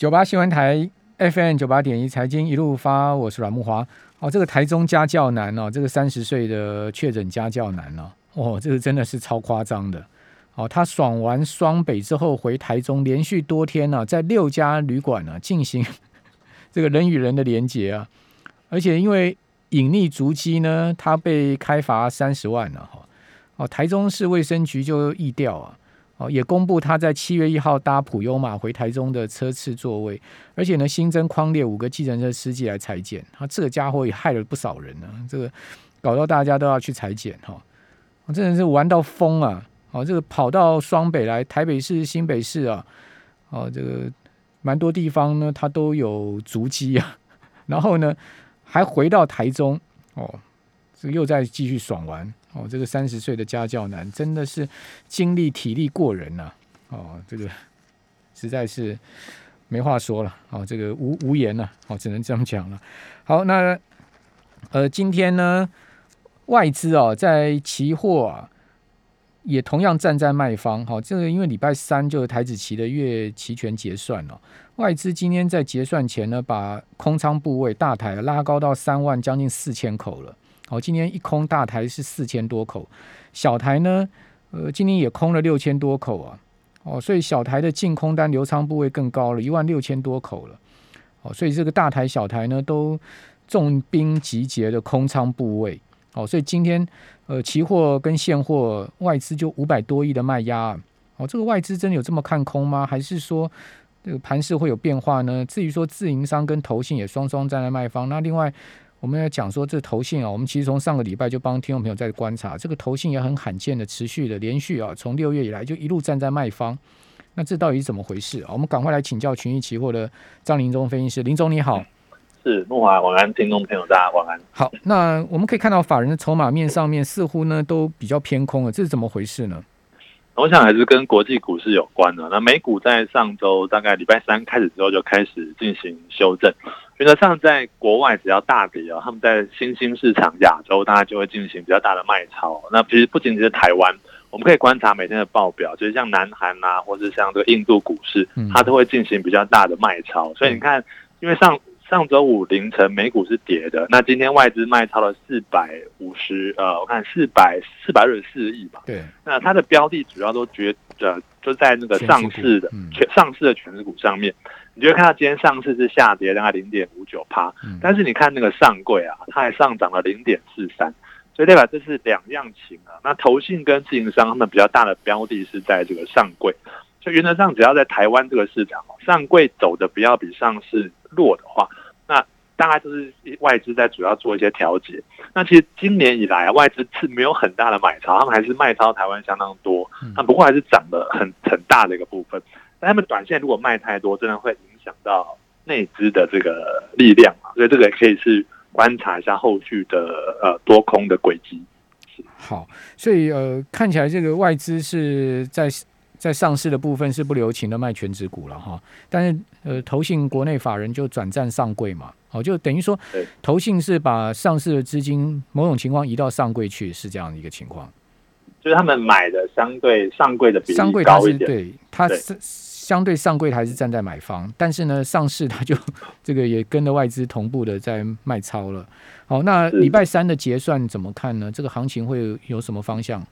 九八新闻台 FM 九八点一财经一路发，我是阮木华。哦，这个台中家教男哦，这个三十岁的确诊家教男哦，哦，这个真的是超夸张的。哦，他爽完双北之后回台中，连续多天呢，在六家旅馆呢进行 这个人与人的连接啊，而且因为隐匿足迹呢，他被开罚三十万了哈。哦，台中市卫生局就意调啊。哦，也公布他在七月一号搭普悠玛回台中的车次座位，而且呢新增框列五个计程车司机来裁剪，他这个家伙也害了不少人呢，这个搞到大家都要去裁剪哈，真的是玩到疯啊！哦，这个跑到双北来，台北市、新北市啊，哦，这个蛮多地方呢，他都有足迹啊，然后呢还回到台中哦，这又在继续爽玩。哦，这个三十岁的家教男真的是精力体力过人呐！哦，这个实在是没话说了。哦，这个无无言了。哦，只能这样讲了。好，那呃，今天呢，外资哦，在期货啊，也同样站在卖方。好，这个因为礼拜三就是台子期的月期权结算了，外资今天在结算前呢，把空仓部位大台拉高到三万将近四千口了。哦，今年一空大台是四千多口，小台呢，呃，今年也空了六千多口啊。哦，所以小台的净空单流仓部位更高了，一万六千多口了。哦，所以这个大台小台呢都重兵集结的空仓部位。哦，所以今天呃，期货跟现货外资就五百多亿的卖压。哦，这个外资真的有这么看空吗？还是说这个盘势会有变化呢？至于说自营商跟投信也双双站在卖方，那另外。我们要讲说这投信啊，我们其实从上个礼拜就帮听众朋友在观察，这个投信也很罕见的持续的连续啊，从六月以来就一路站在卖方，那这到底是怎么回事啊？我们赶快来请教群益期货的张林忠分析师，林总你好，是木华晚安，听众朋友大家晚安。好，那我们可以看到法人的筹码面上面似乎呢都比较偏空了，这是怎么回事呢？我想还是跟国际股市有关的。那美股在上周大概礼拜三开始之后就开始进行修正。原则上，在国外只要大跌啊，他们在新兴市场亚洲，大家就会进行比较大的卖超。那其实不仅仅是台湾，我们可以观察每天的报表，就是像南韩啊，或是像这个印度股市，它都会进行比较大的卖超。所以你看，因为上。上周五凌晨美股是跌的，那今天外资卖超了四百五十，呃，我看四百四百二十四亿吧。对，那它的标的主要都觉呃，就在那个上市的全上市的全值股上面，你就会看到今天上市是下跌大概零点五九趴，但是你看那个上柜啊，它还上涨了零点四三，所以代表这是两样情啊。那投信跟自营商他们比较大的标的是在这个上柜。就原则上，只要在台湾这个市场，上柜走的不要比上市弱的话，那大概就是外资在主要做一些调节。那其实今年以来啊，外资是没有很大的买超，他们还是卖超台湾相当多，那不过还是涨了很很大的一个部分。但他们短线如果卖太多，真的会影响到内资的这个力量嘛？所以这个也可以是观察一下后续的呃多空的轨迹。好，所以呃看起来这个外资是在。在上市的部分是不留情的卖全值股了哈，但是呃，投信国内法人就转战上柜嘛，哦，就等于说，投信是把上市的资金某种情况移到上柜去，是这样的一个情况。就是他们买的相对上柜的比例高一点，对，它是相对上柜还是站在买方，但是呢，上市它就 这个也跟着外资同步的在卖超了。好，那礼拜三的结算怎么看呢？这个行情会有什么方向？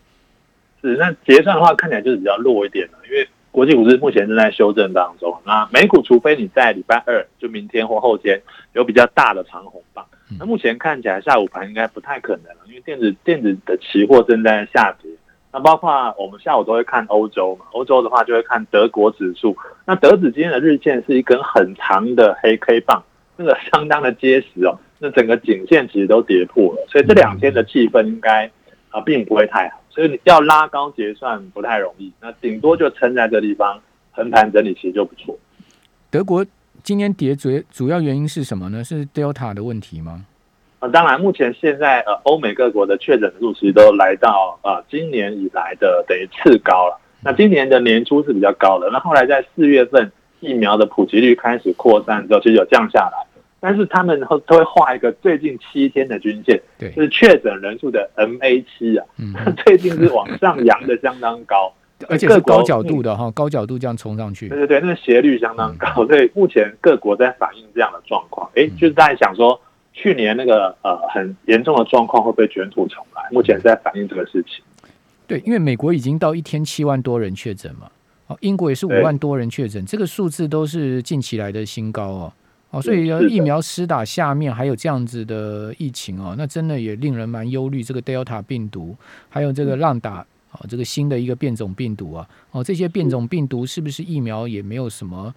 是，那结算的话看起来就是比较弱一点了，因为国际股市目前正在修正当中。那美股除非你在礼拜二，就明天或后天有比较大的长红棒，那目前看起来下午盘应该不太可能了，因为电子电子的期货正在下跌。那包括我们下午都会看欧洲嘛，欧洲的话就会看德国指数。那德指今天的日线是一根很长的黑 K 棒，那个相当的结实哦。那整个颈线其实都跌破了，所以这两天的气氛应该啊并不会太好。所以你要拉高结算不太容易，那顶多就撑在这地方横盘整理，其实就不错。德国今天跌主主要原因是什么呢？是 Delta 的问题吗？啊，当然，目前现在呃，欧美各国的确诊数其实都来到呃今年以来的等于次高了。那今年的年初是比较高的，那后来在四月份疫苗的普及率开始扩散之后，其实有降下来。但是他们会都会画一个最近七天的均线，对，就是确诊人数的 MA 七啊，最近是往上扬的相当高，而且是高角度的哈，高角度这样冲上去。对对对，那个斜率相当高，所以目前各国在反映这样的状况。哎，就是在想说，去年那个呃很严重的状况会不会卷土重来？目前在反映这个事情。对，因为美国已经到一天七万多人确诊嘛，哦，英国也是五万多人确诊，这个数字都是近期来的新高哦。哦，所以疫苗施打下面还有这样子的疫情哦，那真的也令人蛮忧虑。这个 Delta 病毒，还有这个浪打哦，这个新的一个变种病毒啊，哦，这些变种病毒是不是疫苗也没有什么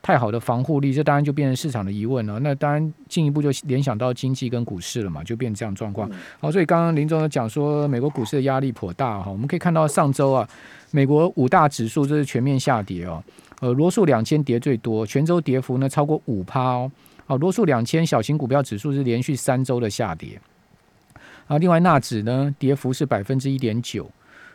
太好的防护力？这当然就变成市场的疑问了。那当然进一步就联想到经济跟股市了嘛，就变成这样状况。好，所以刚刚林总讲说，美国股市的压力颇大哈。我们可以看到上周啊，美国五大指数这是全面下跌哦。呃，罗素两千跌最多，全周跌幅呢超过五趴哦。好，罗素两千小型股票指数是连续三周的下跌。啊，另外纳指呢跌幅是百分之一点九，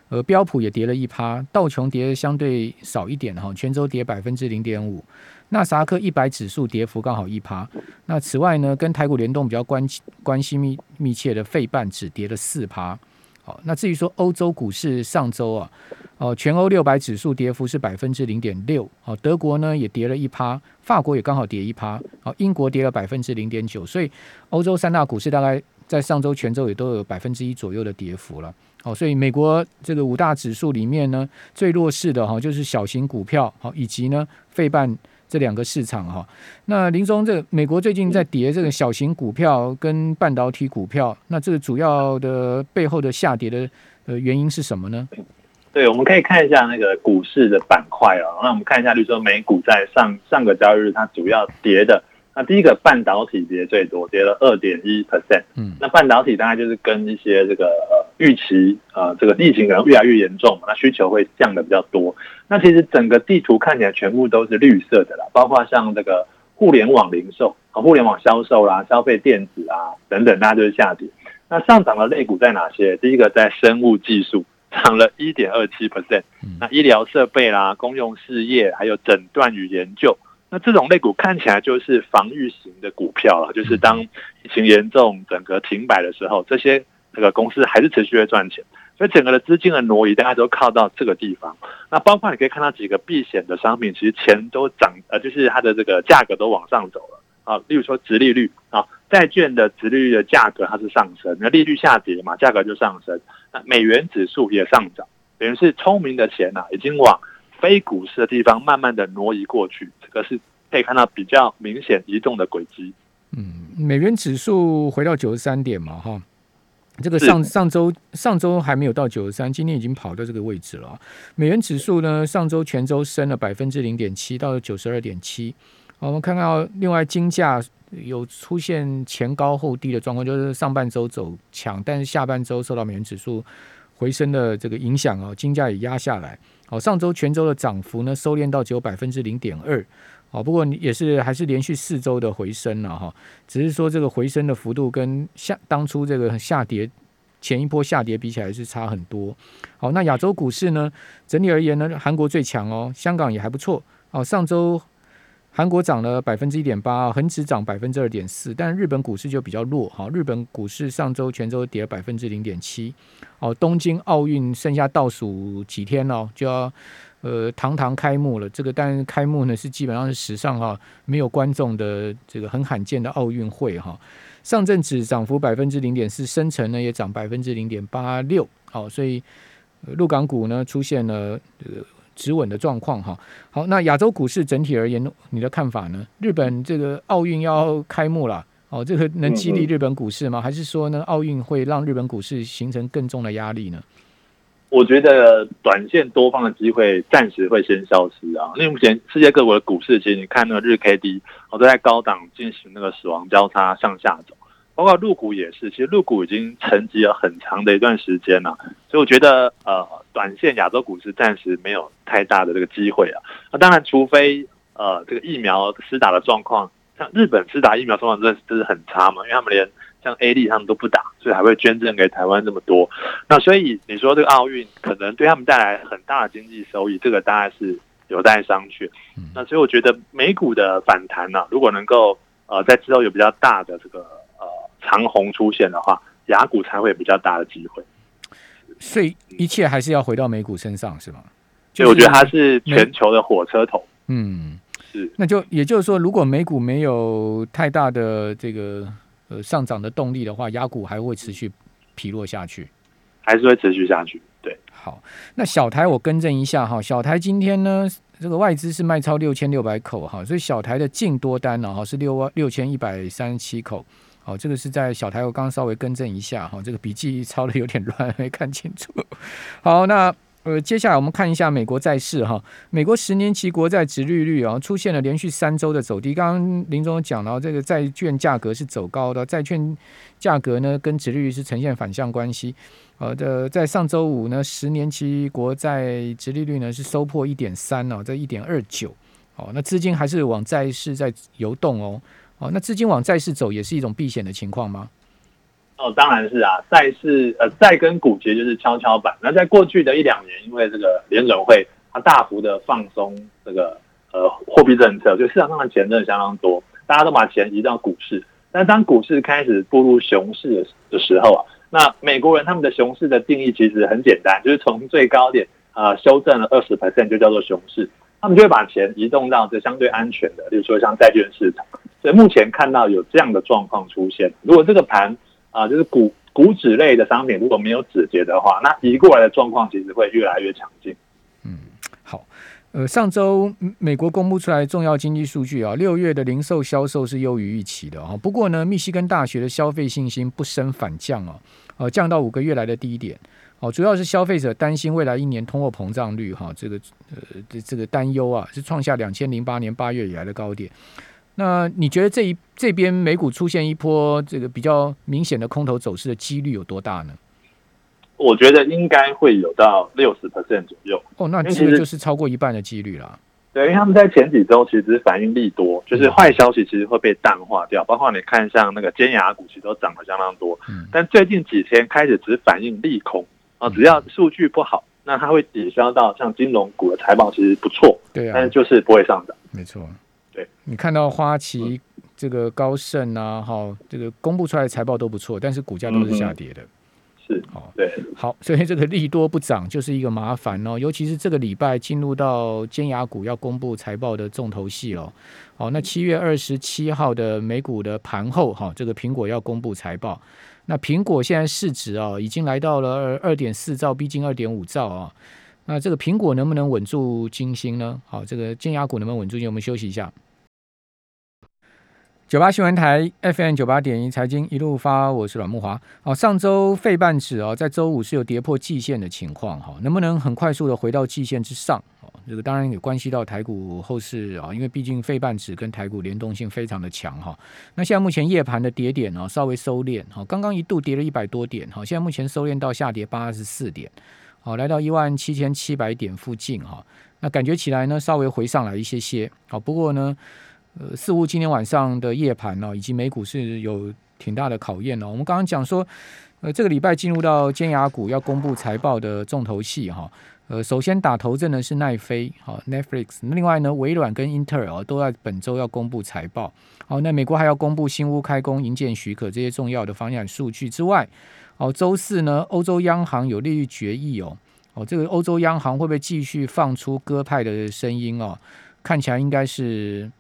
呃，标普也跌了一趴，道琼跌相对少一点哈，全周跌百分之零点五。纳斯达克一百指数跌幅刚好一趴。那此外呢，跟台股联动比较关关系密密切的费半指跌了四趴。好，那至于说欧洲股市上周啊。哦，全欧六百指数跌幅是百分之零点六。哦，德国呢也跌了一趴，法国也刚好跌一趴。好，英国跌了百分之零点九。所以欧洲三大股市大概在上周全周也都有百分之一左右的跌幅了。哦，所以美国这个五大指数里面呢，最弱势的哈就是小型股票，好以及呢费半这两个市场哈。那林松，这美国最近在跌这个小型股票跟半导体股票，那这个主要的背后的下跌的呃原因是什么呢？对，我们可以看一下那个股市的板块啊。那我们看一下，比如说美股在上上个交易日，它主要跌的，那第一个半导体跌最多，跌了二点一 percent。嗯，那半导体大概就是跟一些这个预期，呃，这个疫情可能越来越严重，那需求会降的比较多。那其实整个地图看起来全部都是绿色的啦，包括像这个互联网零售啊、互联网销售啦、消费电子啊等等，大家就是下跌。那上涨的类股在哪些？第一个在生物技术。涨了一点二七 percent，那医疗设备啦、公用事业，还有诊断与研究，那这种类股看起来就是防御型的股票了。就是当疫情严重、整个停摆的时候，这些那个公司还是持续会赚钱，所以整个的资金的挪移大概都靠到这个地方。那包括你可以看到几个避险的商品，其实钱都涨，呃，就是它的这个价格都往上走了啊。例如说，直利率啊。债券的殖利率的价格它是上升，那利率下跌嘛，价格就上升。那美元指数也上涨，等于是聪明的钱呐，已经往非股市的地方慢慢的挪移过去。这个是可以看到比较明显移动的轨迹。嗯，美元指数回到九十三点嘛，哈，这个上上周上周还没有到九十三，今天已经跑到这个位置了。美元指数呢，上周全周升了百分之零点七，到九十二点七。我们看到另外金价。有出现前高后低的状况，就是上半周走强，但是下半周受到美元指数回升的这个影响哦，金价也压下来。好，上周全州的涨幅呢收敛到只有百分之零点二。好，不过也是还是连续四周的回升了哈，只是说这个回升的幅度跟下当初这个下跌前一波下跌比起来是差很多。好，那亚洲股市呢，整体而言呢，韩国最强哦，香港也还不错。哦，上周。韩国涨了百分之一点八，恒指涨百分之二点四，但日本股市就比较弱哈。日本股市上周全周跌了百分之零点七。哦，东京奥运剩下倒数几天哦，就要呃堂堂开幕了。这个但是开幕呢是基本上是史上哈没有观众的这个很罕见的奥运会哈。上证指涨幅百分之零点四，深成呢也涨百分之零点八六。好，所以陆港股呢出现了呃。止稳的状况哈，好，那亚洲股市整体而言，你的看法呢？日本这个奥运要开幕了，哦，这个能激励日本股市吗？还是说呢，奥运会让日本股市形成更重的压力呢？我觉得短线多方的机会暂时会先消失啊，因为目前世界各国的股市，其实你看那个日 K D，我都在高档进行那个死亡交叉向下走。包括入股也是，其实入股已经沉寂了很长的一段时间了，所以我觉得呃，短线亚洲股市暂时没有太大的这个机会啊。那当然，除非呃这个疫苗施打的状况，像日本施打疫苗状况真真是很差嘛，因为他们连像 A 利他们都不打，所以还会捐赠给台湾这么多。那所以你说这个奥运可能对他们带来很大的经济收益，这个当然是有待商榷。那所以我觉得美股的反弹呢，如果能够呃在之后有比较大的这个。长虹出现的话，雅股才会比较大的机会。所以一切还是要回到美股身上，是吗？所以我觉得它是全球的火车头。嗯，是。那就也就是说，如果美股没有太大的这个呃上涨的动力的话，雅股还会持续疲弱下去，还是会持续下去。对，好，那小台我更正一下哈，小台今天呢，这个外资是卖超六千六百口哈，所以小台的净多单呢哈是六万六千一百三十七口。好，这个是在小台，我刚稍微更正一下哈，这个笔记 抄的有点乱，没看清楚。好，那呃，接下来我们看一下美国债市哈，美国十年期国债值利率啊出现了连续三周的走低。刚刚林总讲到，这个债券价格是走高的，债券价格呢跟值利率是呈现反向关系。好的，在上周五呢，十年期国债值利率呢是收破一点三哦，在一点二九。哦，那资金还是往债市在游动哦。那资金往债市走也是一种避险的情况吗？哦，当然是啊，债市呃债跟股其实就是跷跷板。那在过去的一两年，因为这个联准会它大幅的放松这个呃货币政策，就市场上的钱真的相当多，大家都把钱移到股市。但当股市开始步入熊市的时候啊，那美国人他们的熊市的定义其实很简单，就是从最高点啊修正了二十 percent 就叫做熊市，他们就会把钱移动到这相对安全的，比如说像债券市场。目前看到有这样的状况出现，如果这个盘啊，就是股股指类的商品如果没有止跌的话，那移过来的状况其实会越来越强劲。嗯，好，呃，上周美国公布出来重要经济数据啊，六月的零售销售是优于预期的啊。不过呢，密西根大学的消费信心不升反降啊，呃，降到五个月来的低点。哦，主要是消费者担心未来一年通货膨胀率哈，这个呃这这个担忧啊，是创下两千零八年八月以来的高点。那你觉得这一这边美股出现一波这个比较明显的空头走势的几率有多大呢？我觉得应该会有到六十 percent 左右。哦，那其实就是超过一半的几率啦。对，因为他们在前几周其实反应力多，就是坏消息其实会被淡化掉。包括你看像那个尖牙股，其实都涨得相当多。嗯。但最近几天开始只反应利空啊，只要数据不好，那它会抵消到像金融股的财报其实不错。对啊。但是就是不会上涨。没错。对。你看到花旗这个高盛啊，哈，这个公布出来的财报都不错，但是股价都是下跌的，是好，对，好，所以这个利多不涨就是一个麻烦哦，尤其是这个礼拜进入到尖牙股要公布财报的重头戏哦，好，那七月二十七号的美股的盘后哈，这个苹果要公布财报，那苹果现在市值啊已经来到了二点四兆，逼近二点五兆啊，那这个苹果能不能稳住金星呢？好，这个尖牙股能不能稳住金？我们休息一下。九八新闻台 FM 九八点一财经一路发，我是阮木华。哦，上周费半指哦，在周五是有跌破季线的情况哈，能不能很快速的回到季线之上？哦，这个当然也关系到台股后市啊，因为毕竟费半指跟台股联动性非常的强哈。那现在目前夜盘的跌点哦，稍微收敛哈，刚刚一度跌了一百多点哈，现在目前收敛到下跌八十四点，好，来到一万七千七百点附近哈。那感觉起来呢，稍微回上来一些些，好，不过呢。呃，似乎今天晚上的夜盘呢，以及美股是有挺大的考验哦。我们刚刚讲说，呃，这个礼拜进入到尖牙股要公布财报的重头戏哈。呃，首先打头阵的是奈飞，好，Netflix。另外呢，微软跟英特尔都在本周要公布财报。好，那美国还要公布新屋开工、营建许可这些重要的房产数据之外，哦，周四呢，欧洲央行有利率决议哦。哦，这个欧洲央行会不会继续放出鸽派的声音哦？看起来应该是。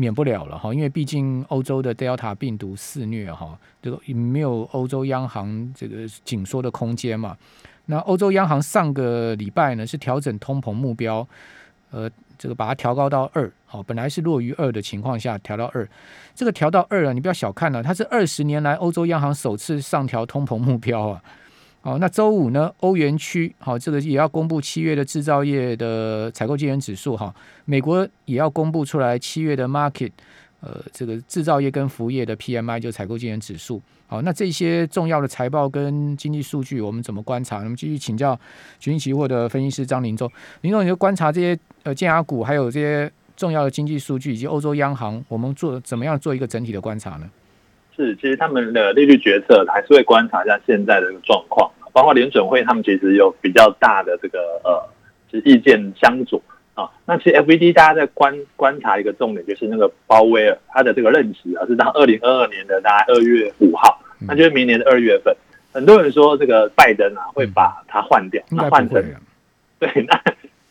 免不了了哈，因为毕竟欧洲的 Delta 病毒肆虐哈，这个没有欧洲央行这个紧缩的空间嘛。那欧洲央行上个礼拜呢是调整通膨目标，呃，这个把它调高到二，好，本来是落于二的情况下调到二，这个调到二啊，你不要小看了，它是二十年来欧洲央行首次上调通膨目标啊。好，那周五呢？欧元区好，这个也要公布七月的制造业的采购经理指数哈。美国也要公布出来七月的 market，呃，这个制造业跟服务业的 PMI 就采购经理指数。好，那这些重要的财报跟经济数据，我们怎么观察？我们继续请教群期货的分析师张林忠。林总，你就观察这些呃建牙股，还有这些重要的经济数据以及欧洲央行，我们做怎么样做一个整体的观察呢？是，其实他们的利率决策还是会观察一下现在的状况，包括联准会他们其实有比较大的这个呃，是意见相左啊。那其实 FED 大家在观观察一个重点，就是那个鲍威尔他的这个任期啊，是到二零二二年的大概二月五号，那就是明年的二月份。很多人说这个拜登啊会把他换掉，那换成对，那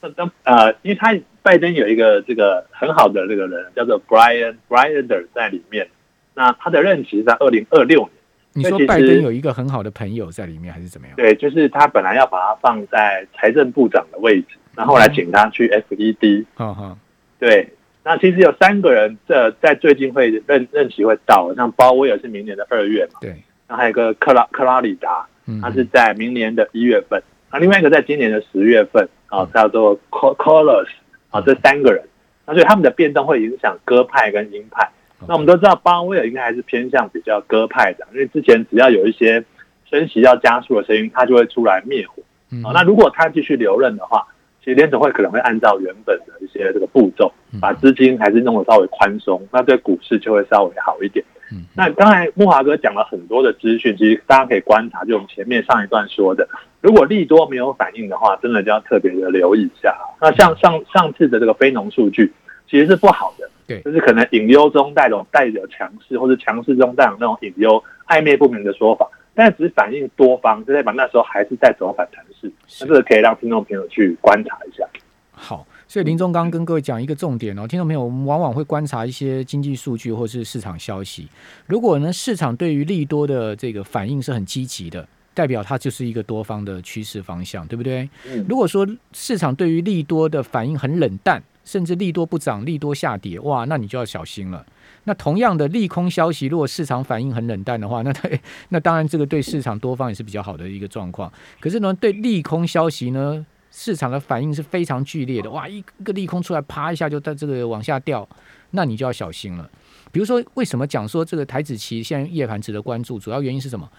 那那呃，因为他拜登有一个这个很好的这个人叫做 Brian Briander 在里面，那他的任期在二零二六年。你说拜登有一个很好的朋友在里面，还是怎么样？对，就是他本来要把他放在财政部长的位置，然后来请他去 FED。哈哈，对。那其实有三个人这在最近会任任期会到，像鲍威尔是明年的二月嘛？对。那还有个克拉克拉里达，他是在明年的一月份。那另外一个在今年的十月份啊，叫做 c o l o s 啊，这三个人，那所以他们的变动会影响鸽派跟鹰派。那我们都知道，鲍威尔应该还是偏向比较鸽派的，因为之前只要有一些升息要加速的声音，他就会出来灭火。啊，那如果他继续留任的话，其实联总会可能会按照原本的一些这个步骤，把资金还是弄得稍微宽松，那对股市就会稍微好一点。嗯那刚才木华哥讲了很多的资讯，其实大家可以观察，就我们前面上一段说的，如果利多没有反应的话，真的就要特别的留意一下。那像上上次的这个非农数据，其实是不好的。对，就是可能隐忧中带种带着强势，或者强势中带有那种隐忧、暧昧不明的说法，但是只反映多方，就代表那时候还是在走反弹势。那这个可以让听众朋友去观察一下。好，所以林中刚跟各位讲一个重点哦，听众朋友，我们往往会观察一些经济数据或是市场消息，如果呢市场对于利多的这个反应是很积极的，代表它就是一个多方的趋势方向，对不对？如果说市场对于利多的反应很冷淡。甚至利多不涨，利多下跌，哇，那你就要小心了。那同样的利空消息，如果市场反应很冷淡的话，那对，那当然这个对市场多方也是比较好的一个状况。可是呢，对利空消息呢，市场的反应是非常剧烈的，哇，一个利空出来，啪一下就在这个往下掉，那你就要小心了。比如说，为什么讲说这个台子期现在夜盘值得关注？主要原因是什么？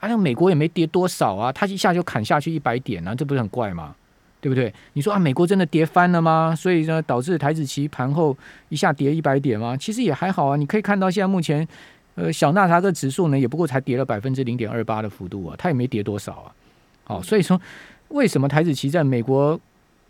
好像美国也没跌多少啊，它一下就砍下去一百点啊，这不是很怪吗？对不对？你说啊，美国真的跌翻了吗？所以呢，导致台子期盘后一下跌一百点吗？其实也还好啊。你可以看到，现在目前，呃，小纳塔克指数呢，也不过才跌了百分之零点二八的幅度啊，它也没跌多少啊。好，所以说，为什么台子期在美国？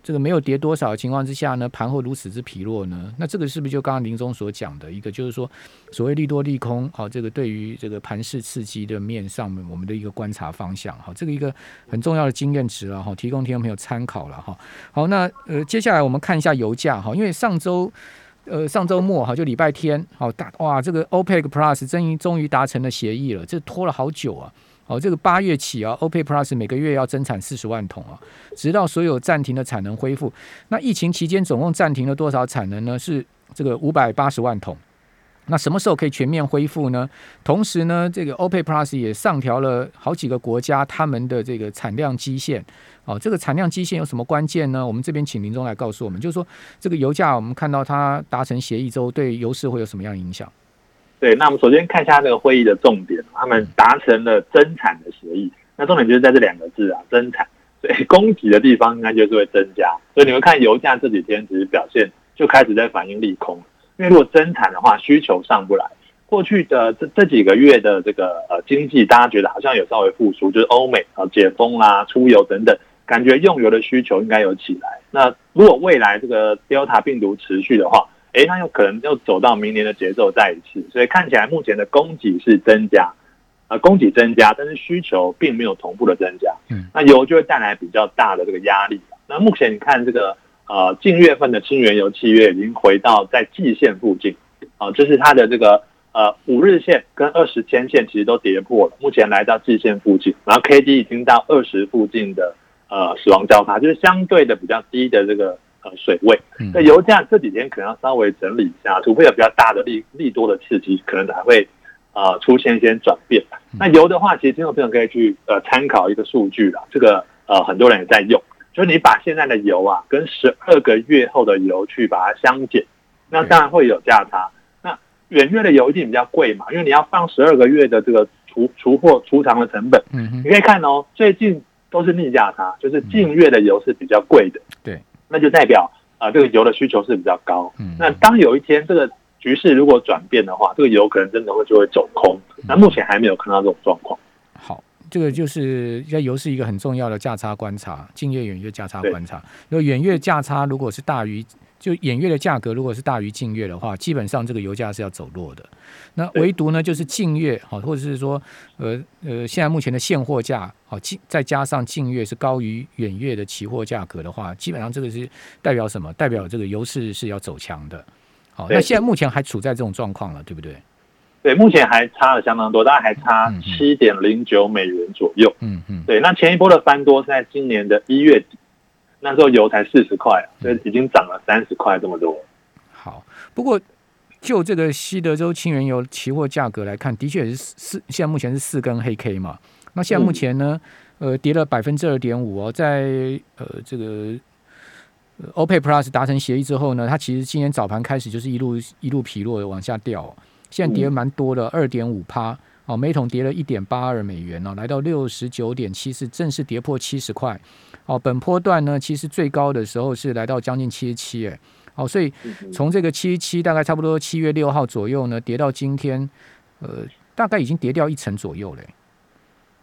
这个没有跌多少的情况之下呢，盘后如此之疲弱呢？那这个是不是就刚刚林中所讲的一个，就是说所谓利多利空，好，这个对于这个盘势刺激的面上面，我们的一个观察方向，好，这个一个很重要的经验值了哈，提供听众朋友参考了哈。好，那呃，接下来我们看一下油价哈，因为上周呃上周末哈，就礼拜天，好大哇，这个 OPEC Plus 终于终于达成了协议了，这拖了好久啊。哦，这个八月起啊，OPEC Plus 每个月要增产四十万桶啊，直到所有暂停的产能恢复。那疫情期间总共暂停了多少产能呢？是这个五百八十万桶。那什么时候可以全面恢复呢？同时呢，这个 OPEC Plus 也上调了好几个国家他们的这个产量基线。哦，这个产量基线有什么关键呢？我们这边请林中来告诉我们，就是说这个油价，我们看到它达成协议之后，对油市会有什么样影响？对，那我们首先看一下那个会议的重点，他们达成了增产的协议。那重点就是在这两个字啊，增产。所以 供给的地方应该就是会增加。所以你们看油价这几天其实表现就开始在反映利空，因为如果增产的话，需求上不来。过去的这这几个月的这个呃经济，大家觉得好像有稍微复苏，就是欧美啊解封啦、出游等等，感觉用油的需求应该有起来。那如果未来这个 Delta 病毒持续的话，哎，那有可能又走到明年的节奏再一次，所以看起来目前的供给是增加，呃，供给增加，但是需求并没有同步的增加，嗯，那油就会带来比较大的这个压力。那目前你看这个呃近月份的清原油契约已经回到在季线附近，啊，就是它的这个呃五日线跟二十天线其实都跌破了，目前来到季线附近，然后 K D 已经到二十附近的呃死亡交叉，就是相对的比较低的这个。呃，水位，那油价这几天可能要稍微整理一下，除非有比较大的利利多的刺激，可能才会呃出现一些转变。那油的话，其实听众朋友可以去呃参考一个数据啦，这个呃很多人也在用，就是你把现在的油啊跟十二个月后的油去把它相减，那当然会有价差。那远月的油一定比较贵嘛，因为你要放十二个月的这个储储货储藏的成本。嗯，你可以看哦，最近都是逆价差，就是近月的油是比较贵的。对。那就代表啊，这个油的需求是比较高。嗯，那当有一天这个局势如果转变的话，这个油可能真的会就会走空。那目前还没有看到这种状况。好，这个就是要油是一个很重要的价差观察，近月远月价差观察。因为远月价差如果是大于就演月的价格如果是大于近月的话，基本上这个油价是要走弱的。那唯独呢，就是近月好，或者是说呃呃，现在目前的现货价好，近再加上近月是高于远月的期货价格的话，基本上这个是代表什么？代表这个油市是要走强的。好，那现在目前还处在这种状况了，对不对？对，目前还差了相当多，大概还差七点零九美元左右。嗯嗯，对，那前一波的翻多是在今年的一月底。那时候油才四十块，所以已经涨了三十块这么多。好，不过就这个西德州轻原油期货价格来看，的确是四，现在目前是四根黑 K 嘛。那现在目前呢，呃，跌了百分之二点五哦，在呃这个 OPEC Plus 达成协议之后呢，它其实今天早盘开始就是一路一路疲弱的往下掉，现在跌蛮多的，二点五趴。哦，每桶跌了一点八二美元哦，来到六十九点七四，正式跌破七十块。哦，本波段呢，其实最高的时候是来到将近七十七，哎，哦，所以从这个七十七，大概差不多七月六号左右呢，跌到今天，呃，大概已经跌掉一成左右嘞。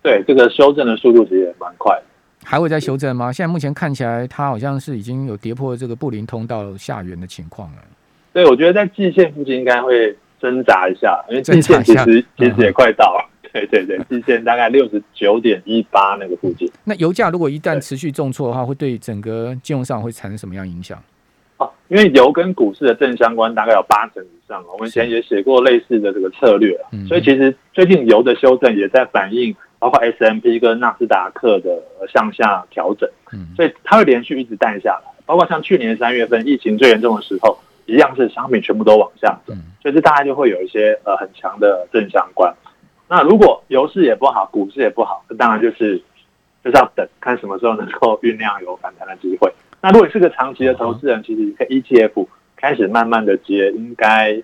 对，这个修正的速度其实也蛮快。还会再修正吗？现在目前看起来，它好像是已经有跌破这个布林通道下缘的情况了。对，我觉得在季线附近应该会。挣扎一下，因为季线其实其实也快到了。对对对，季线大概六十九点一八那个附近。那油价如果一旦持续重挫的话，会对整个金融上会产生什么样影响？哦，因为油跟股市的正相关大概有八成以上。我们以前也写过类似的这个策略所以其实最近油的修正也在反映，包括 S M P 跟纳斯达克的向下调整。嗯，所以它会连续一直淡下来。包括像去年三月份疫情最严重的时候。一样是商品全部都往下走，所以这大概就会有一些呃很强的正相关。那如果油市也不好，股市也不好，那当然就是就是要等看什么时候能够酝酿有反弹的机会。那如果你是个长期的投资人，其实可以 ETF 开始慢慢的接，应该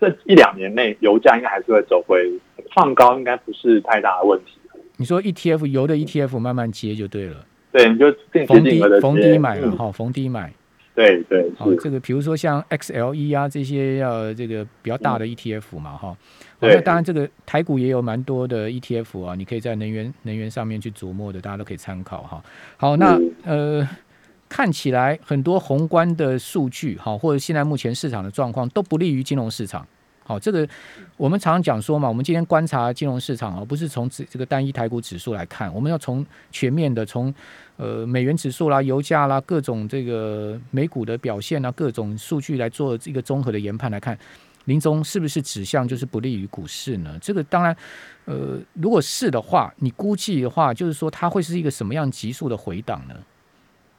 这一两年内油价应该还是会走回放高，应该不是太大的问题。你说 ETF 油的 ETF 慢慢接就对了，对，你就逢低逢低买了哈，逢低买。对对，好，这个比如说像 XLE 啊这些要这个比较大的 ETF 嘛，哈，那当然这个台股也有蛮多的 ETF 啊，你可以在能源能源上面去琢磨的，大家都可以参考哈。好，那呃，看起来很多宏观的数据，哈，或者现在目前市场的状况都不利于金融市场。好，这个我们常常讲说嘛，我们今天观察金融市场而不是从这这个单一台股指数来看，我们要从全面的，从呃美元指数啦、油价啦、各种这个美股的表现啊、各种数据来做一个综合的研判来看，林总是不是指向就是不利于股市呢？这个当然，呃，如果是的话，你估计的话，就是说它会是一个什么样急速的回档呢？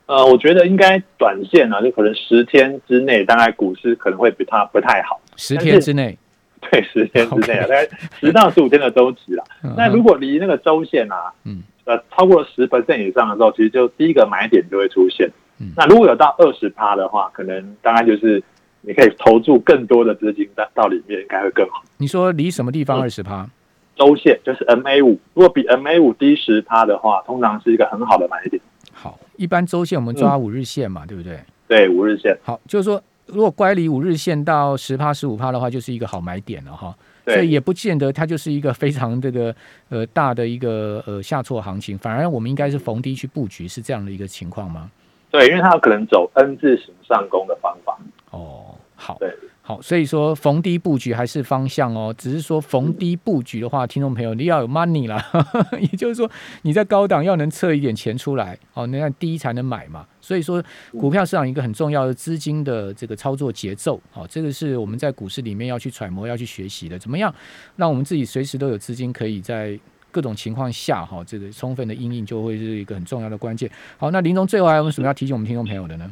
呃，我觉得应该短线啊，就可能十天之内，大概股市可能会不太不太好。十天之内，对，十天之内啊，大概十到十五天的周期了。那如果离那个周线啊，嗯，呃，超过了十 percent 以上的时候，其实就第一个买点就会出现。那如果有到二十趴的话，可能大概就是你可以投注更多的资金到到里面，应该会更好。你说离什么地方二十趴？周线就是 MA 五，如果比 MA 五低十趴的话，通常是一个很好的买点。好，一般周线我们抓五日线嘛，对不对？对，五日线。好，就是说，如果乖离五日线到十趴、十五趴的话，就是一个好买点了哈。所以也不见得它就是一个非常这个呃大的一个呃下挫行情，反而我们应该是逢低去布局，是这样的一个情况吗？对，因为它可能走 N 字形上攻的方法。哦，好。对。好，所以说逢低布局还是方向哦。只是说逢低布局的话，听众朋友你要有 money 啦，也就是说你在高档要能测一点钱出来，哦，那样低才能买嘛。所以说股票市场一个很重要的资金的这个操作节奏，好，这个是我们在股市里面要去揣摩、要去学习的。怎么样让我们自己随时都有资金可以在各种情况下，哈，这个充分的应应就会是一个很重要的关键。好，那林总最后还有什么要提醒我们听众朋友的呢？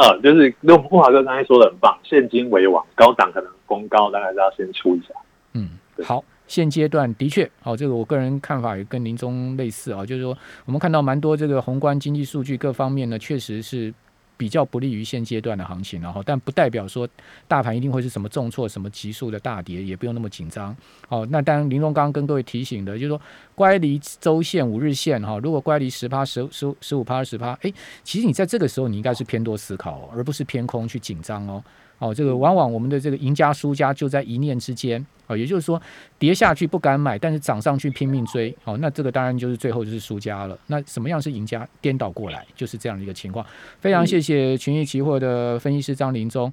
呃，就是那木华哥刚才说的很棒，现金为王，高档可能公高，当然是要先出一下。嗯，好，现阶段的确，哦，这个我个人看法也跟林中类似啊，就是说我们看到蛮多这个宏观经济数据各方面呢，确实是。比较不利于现阶段的行情，然后但不代表说大盘一定会是什么重挫、什么急速的大跌，也不用那么紧张。好，那当然林龙刚跟各位提醒的，就是说乖离周线、五日线哈，如果乖离十趴、十十十五趴、二十趴，哎，其实你在这个时候你应该是偏多思考，而不是偏空去紧张哦。哦，这个往往我们的这个赢家输家就在一念之间。哦，也就是说，跌下去不敢买，但是涨上去拼命追，哦，那这个当然就是最后就是输家了。那什么样是赢家？颠倒过来就是这样的一个情况。非常谢谢群益期货的分析师张林忠。